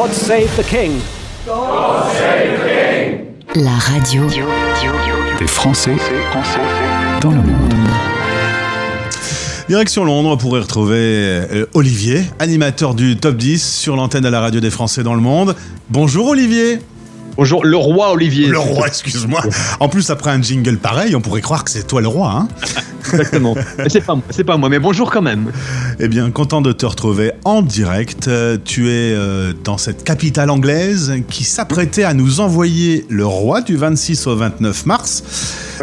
God Save the King. God Save the King. La radio des Français dans le monde. Direction Londres pour y retrouver euh, Olivier, animateur du Top 10 sur l'antenne de la radio des Français dans le monde. Bonjour Olivier. Bonjour, le roi Olivier. Le roi, excuse-moi. En plus, après un jingle pareil, on pourrait croire que c'est toi le roi. Hein Exactement. c'est pas, pas moi, mais bonjour quand même. Eh bien, content de te retrouver en direct. Tu es euh, dans cette capitale anglaise qui s'apprêtait à nous envoyer le roi du 26 au 29 mars.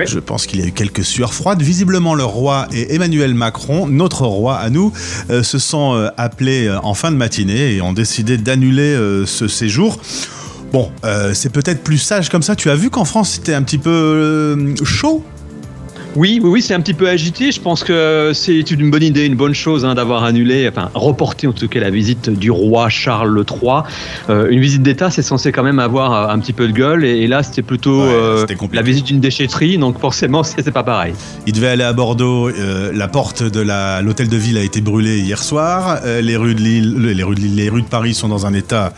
Je pense qu'il y a eu quelques sueurs froides. Visiblement, le roi et Emmanuel Macron, notre roi à nous, euh, se sont euh, appelés en fin de matinée et ont décidé d'annuler ce séjour. Bon, euh, c'est peut-être plus sage comme ça. Tu as vu qu'en France, c'était un petit peu euh, chaud? Oui, oui, oui, c'est un petit peu agité. Je pense que c'est une bonne idée, une bonne chose hein, d'avoir annulé, enfin reporté en tout cas la visite du roi Charles III. Euh, une visite d'État, c'est censé quand même avoir un petit peu de gueule, et, là c'était plutôt la visite d'une déchetterie, donc forcément c'est pas pareil. Il devait aller à Bordeaux. la porte de l'hôtel de ville a été brûlée hier soir. les rues de Lille, les rues de Lille, les rues de Paris sont dans un état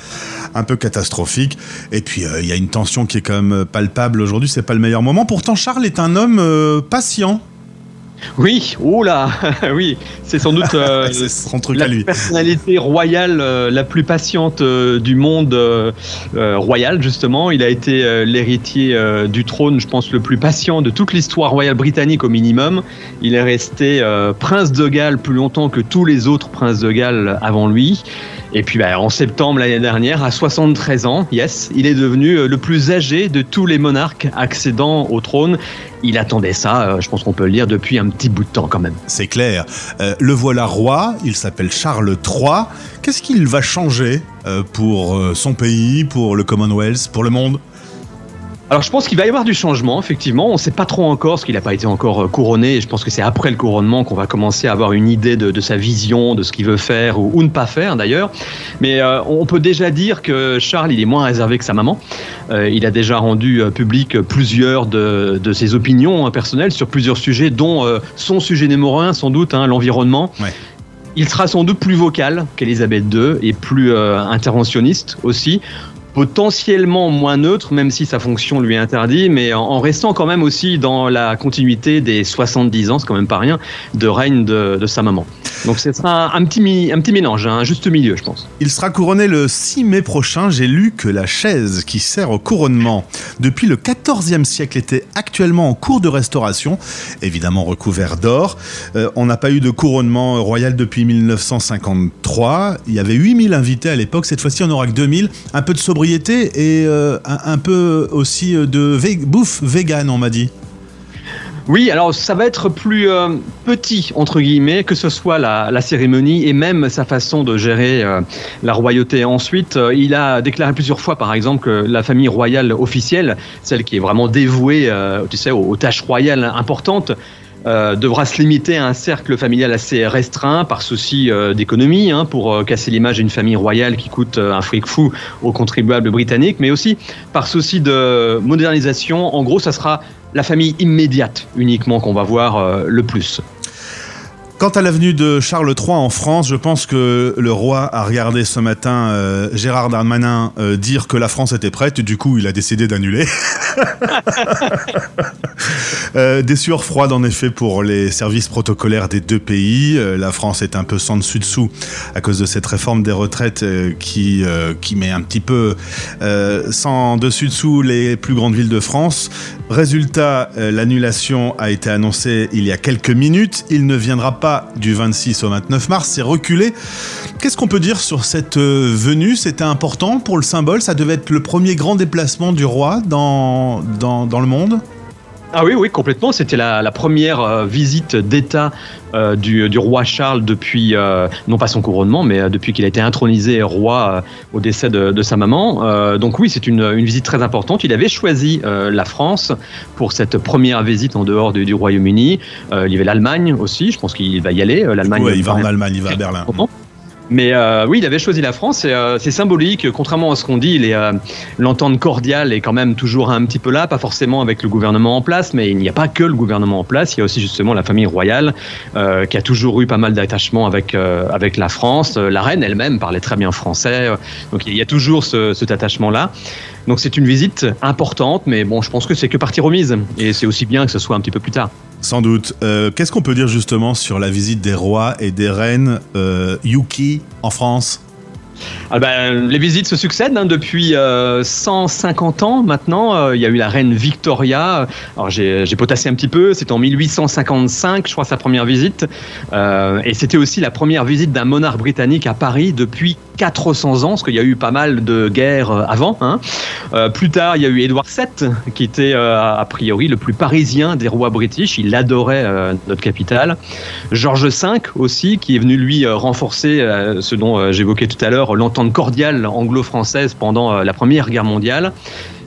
un peu catastrophique. Et puis euh, il y a une tension qui est quand même palpable aujourd'hui. C'est pas le meilleur moment. Pourtant, Charles est un homme euh, patient. Oui, oula, oui, c'est sans doute euh, son truc la à lui. personnalité royale la plus patiente du monde royal justement. Il a été l'héritier du trône, je pense, le plus patient de toute l'histoire royale britannique au minimum. Il est resté prince de Galles plus longtemps que tous les autres princes de Galles avant lui. Et puis bah, en septembre l'année dernière, à 73 ans, yes, il est devenu euh, le plus âgé de tous les monarques accédant au trône. Il attendait ça, euh, je pense qu'on peut le dire, depuis un petit bout de temps quand même. C'est clair. Euh, le voilà roi, il s'appelle Charles III. Qu'est-ce qu'il va changer pour son pays, pour le Commonwealth, pour le monde? Alors je pense qu'il va y avoir du changement, effectivement. On ne sait pas trop encore, parce qu'il n'a pas été encore euh, couronné. Et je pense que c'est après le couronnement qu'on va commencer à avoir une idée de, sa vision, de ce qu'il veut faire ou, ne pas faire d'ailleurs. Mais euh, on peut déjà dire que Charles, il est moins réservé que sa maman. Euh, il a déjà rendu public plusieurs de, ses opinions hein, personnelles sur plusieurs sujets, dont son sujet numéro un, sans doute, hein, l'environnement. Il sera sans doute plus vocal qu'Elisabeth II et plus interventionniste aussi potentiellement moins neutre, même si sa fonction lui est interdite, mais en, restant quand même aussi dans la continuité des 70 ans, c'est quand même pas rien, de règne de, sa maman. Donc ce sera un, petit, mélange, un juste milieu, je pense. Il sera couronné le 6 mai prochain. J'ai lu que la chaise qui sert au couronnement depuis le 14e siècle était actuellement en cours de restauration, évidemment recouvert d'or. Euh, on n'a pas eu de couronnement royal depuis 1953. Il y avait 8000 invités à l'époque. Cette fois-ci, on n'aura que 2000. Un peu de sobriété et euh, un, peu aussi euh, de bouffe vegan, on m'a dit. Oui, alors ça va être plus euh, petit, entre guillemets, que ce soit la, cérémonie et même sa façon de gérer la royauté. Ensuite, il a déclaré plusieurs fois, par exemple, que la famille royale officielle, celle qui est vraiment dévouée tu sais, aux tâches royales importantes, euh, devra se limiter à un cercle familial assez restreint par souci euh, d'économie, hein, pour euh, casser l'image d'une famille royale qui coûte un fric fou aux contribuables britanniques, mais aussi par souci de modernisation. En gros, ça sera la famille immédiate uniquement qu'on va voir le plus. Quant à l'avenue de Charles III en France, je pense que le roi a regardé ce matin euh, Gérard Darmanin euh, dire que la France était prête, du coup il a décidé d'annuler. euh, des sueurs froides en effet pour les services protocolaires des deux pays. La France est un peu sans dessus dessous à cause de cette réforme des retraites qui, qui met un petit peu sans dessus dessous les plus grandes villes de France. Résultat, l'annulation a été annoncée il y a quelques minutes. Il ne viendra pas du 26 au 29 mars, c'est reculé. Qu'est-ce qu'on peut dire sur cette euh, venue? C'était important pour le symbole? Ça devait être le premier grand déplacement du roi dans, dans, dans le monde? Ah oui, oui, complètement. C'était la, première euh, visite d'État euh, du, roi Charles depuis, non pas son couronnement, mais depuis qu'il a été intronisé roi au décès de, sa maman. donc oui, c'est une, visite très importante. Il avait choisi la France pour cette première visite en dehors du, Royaume-Uni. il y avait l'Allemagne aussi, je pense qu'il va y aller. L'Allemagne. il va en Allemagne, il va à Berlin. Mais euh, oui, il avait choisi la France. Euh, c'est symbolique. Contrairement à ce qu'on dit, euh, l'entente cordiale est quand même toujours un petit peu là, pas forcément avec le gouvernement en place, mais il n'y a pas que le gouvernement en place. Il y a aussi justement la famille royale qui a toujours eu pas mal d'attachements avec avec la France. La reine elle-même parlait très bien français. donc il y a toujours ce, cet attachement-là. Donc c'est une visite importante, mais bon, je pense que c'est que partie remise. Et c'est aussi bien que ce soit un petit peu plus tard. Sans doute. Euh, qu'est-ce qu'on peut dire justement sur la visite des rois et des reines euh, Yuki en France? Ah ben, les visites se succèdent hein, depuis 150 euh, ans maintenant. Euh, il y a eu la reine Victoria. Alors j'ai potassé un petit peu. C'était en 1855, je crois, sa première visite. Euh, et c'était aussi la première visite d'un monarque britannique à Paris depuis 400 ans, parce qu'il y a eu pas mal de guerres avant. Hein. plus tard, il y a eu Édouard VII, qui était a priori le plus parisien des rois british. Il adorait notre capitale. George V aussi, qui est venu lui renforcer ce dont j'évoquais tout à l'heure l'entente cordiale anglo-française pendant euh, la Première Guerre mondiale.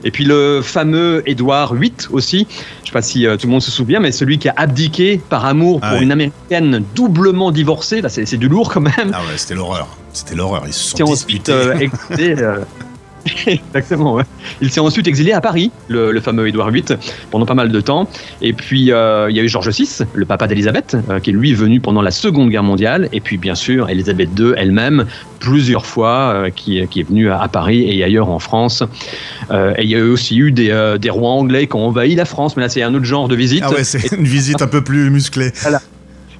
Et puis le fameux Édouard VIII aussi, je ne sais pas si euh, tout le monde se souvient, mais celui qui a abdiqué par amour pour ah une américaine doublement divorcée, là c'est du lourd quand même. Ah ouais, c'était l'horreur. C'était l'horreur, ils se sont disputés. Exactement. Il s'est ensuite exilé à Paris, le, fameux Édouard VIII, pendant pas mal de temps. Et puis euh, il y a eu Georges VI, le papa d'Élisabeth, euh, qui est lui venu pendant la Seconde Guerre mondiale. Et puis bien sûr Élisabeth II elle-même, plusieurs fois, euh, qui, est venue à, Paris et ailleurs en France. et il y a aussi eu des, rois anglais qui ont envahi la France, mais là c'est un autre genre de visite. Ah ouais, c'est une visite un peu plus musclée. Voilà.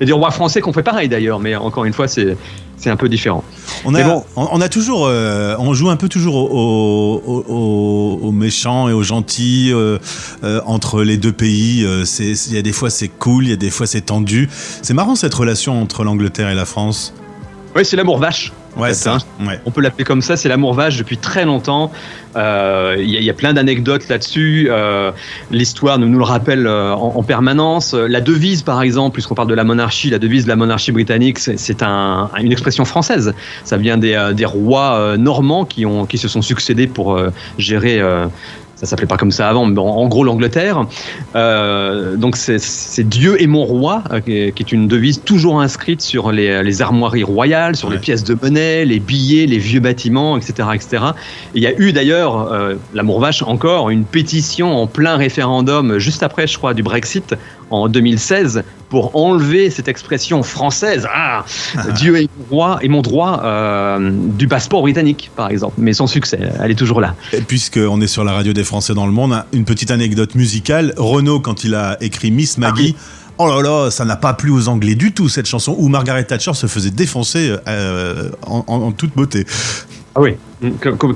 Et des rois français qui ont fait pareil d'ailleurs, mais encore une fois c'est c'est un peu différent. On a, on, a toujours, euh, on joue un peu toujours aux, méchants et aux gentils euh, euh, entre les deux pays. Il y a des fois c'est cool, il y a des fois c'est tendu. C'est marrant cette relation entre l'Angleterre et la France. Oui, c'est l'amour vache. Ouais, ça. Hein. On peut l'appeler comme ça. C'est l'amour vache depuis très longtemps. Euh, il y, a plein d'anecdotes là-dessus. Euh, l'histoire nous, nous le rappelle euh, en, permanence. La devise, par exemple, puisqu'on parle de la monarchie, la devise de la monarchie britannique, c'est un, une expression française. Ça vient des, des rois normands qui, ont, qui se sont succédés pour gérer ça s'appelait pas comme ça avant, mais en, gros l'Angleterre. Euh, donc c'est Dieu et mon roi, euh, qui, est, une devise toujours inscrite sur les, armoiries royales, sur les pièces de monnaie, les billets, les vieux bâtiments, etc. etc. il y a eu d'ailleurs, euh, l'amour vache encore, une pétition en plein référendum, juste après je crois du Brexit, en 2016, pour enlever cette expression française, ah, Dieu est mon roi et mon droit euh, du passeport britannique, par exemple. Mais sans succès, elle est toujours là. Puisqu'on est sur la radio des Français dans le monde, hein, une petite anecdote musicale. Renaud, quand il a écrit Miss ah Maggie, Oh là là, ça n'a pas plu aux Anglais du tout cette chanson où Margaret Thatcher se faisait défoncer euh, en, toute beauté. Ah oui,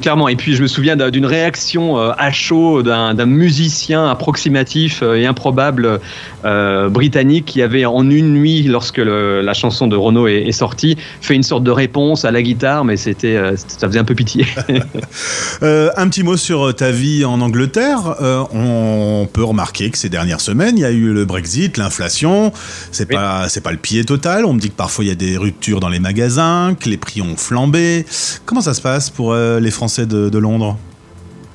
clairement. Et puis je me souviens d'une réaction euh, à chaud d'un musicien approximatif euh, et improbable euh, britannique qui avait en une nuit, lorsque la chanson de Renault est, sortie, fait une sorte de réponse à la guitare, mais c'était ça faisait un peu pitié. un petit mot sur ta vie en Angleterre. on peut remarquer que ces dernières semaines, il y a eu le Brexit, l'inflation. C'est pas c'est pas le pied total. On me dit que parfois il y a des ruptures dans les magasins, que les prix ont flambé. Comment ça se passe pour euh, les Français de, Londres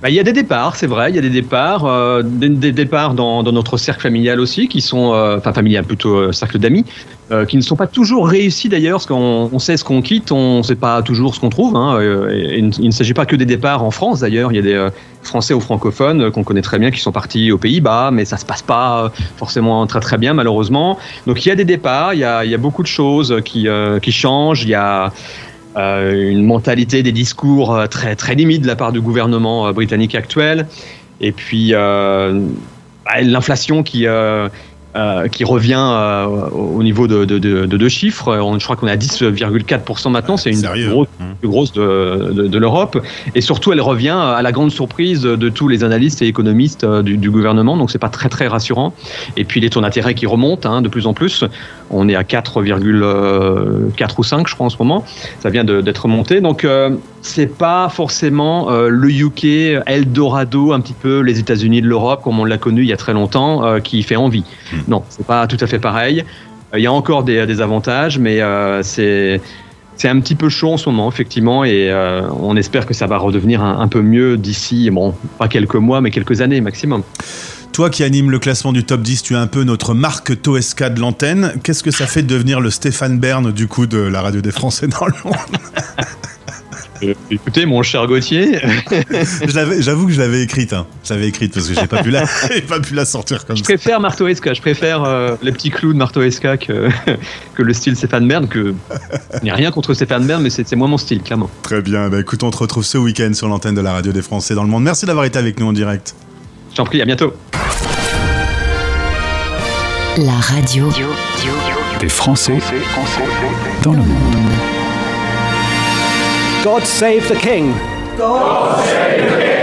bah, il y a des départs, c'est vrai, il y a des départs, euh, des, départs dans, notre cercle familial aussi, qui sont, euh, enfin familial plutôt cercle d'amis, qui ne sont pas toujours réussis d'ailleurs, parce qu'on sait ce qu'on quitte, on ne sait pas toujours ce qu'on trouve. Hein, il ne s'agit pas que des départs en France d'ailleurs, il y a des Français ou francophones qu'on connaît très bien qui sont partis aux Pays-Bas, mais ça se passe pas forcément très très bien malheureusement. Donc il y a des départs, il y a, beaucoup de choses qui, qui changent, il y a une mentalité des discours euh, très, très limite de la part du gouvernement euh, britannique actuel, et puis bah, l'inflation qui, euh, qui revient euh, au niveau de, de, de, de deux chiffres. On, je crois qu'on est à 10,4% maintenant. C'est une grosse, mmh. plus grosse de, de l'Europe. Et surtout, elle revient à la grande surprise de tous les analystes et économistes euh, du, du gouvernement. Donc, c'est pas très très rassurant. Et puis, les taux d'intérêt qui remontent hein, de plus en plus. On est à 4,4 ou 5, je crois, en ce moment. Ça vient d'être remonté. Donc, c'est pas forcément euh, le UK, Eldorado, un petit peu les États-Unis de l'Europe, comme on l'a connu il y a très longtemps, euh, qui fait envie. Hmm. Non, c'est pas tout à fait pareil. Euh, il y a encore des, des avantages, mais c'est c'est un petit peu chaud en ce moment, effectivement, et on espère que ça va redevenir un, un peu mieux d'ici, bon, pas quelques mois, mais quelques années maximum. Toi qui anime le classement du top 10, tu es un peu notre Marc Toesca de l'antenne. Qu'est-ce que ça fait de devenir le Stéphane Bern du coup de la radio des Français dans le monde euh, écoutez, mon cher Gauthier. J'avoue que je l'avais écrite. Hein. Je l'avais écrite parce que j'ai pas pu la, pas pu la sortir comme je ça. Je préfère Martoesca. Je préfère euh, les petits clous de Martoesca que, que le style Stéphane Bern. Que il n'y a rien contre Stéphane Bern, mais c'est moins mon style, clairement. Très bien. Bah, écoute, on te retrouve ce week-end sur l'antenne de la radio des Français dans le monde. Merci d'avoir été avec nous en direct. Je t'en prie. À bientôt. La radio des Français dans le monde. God save the King. God save the King.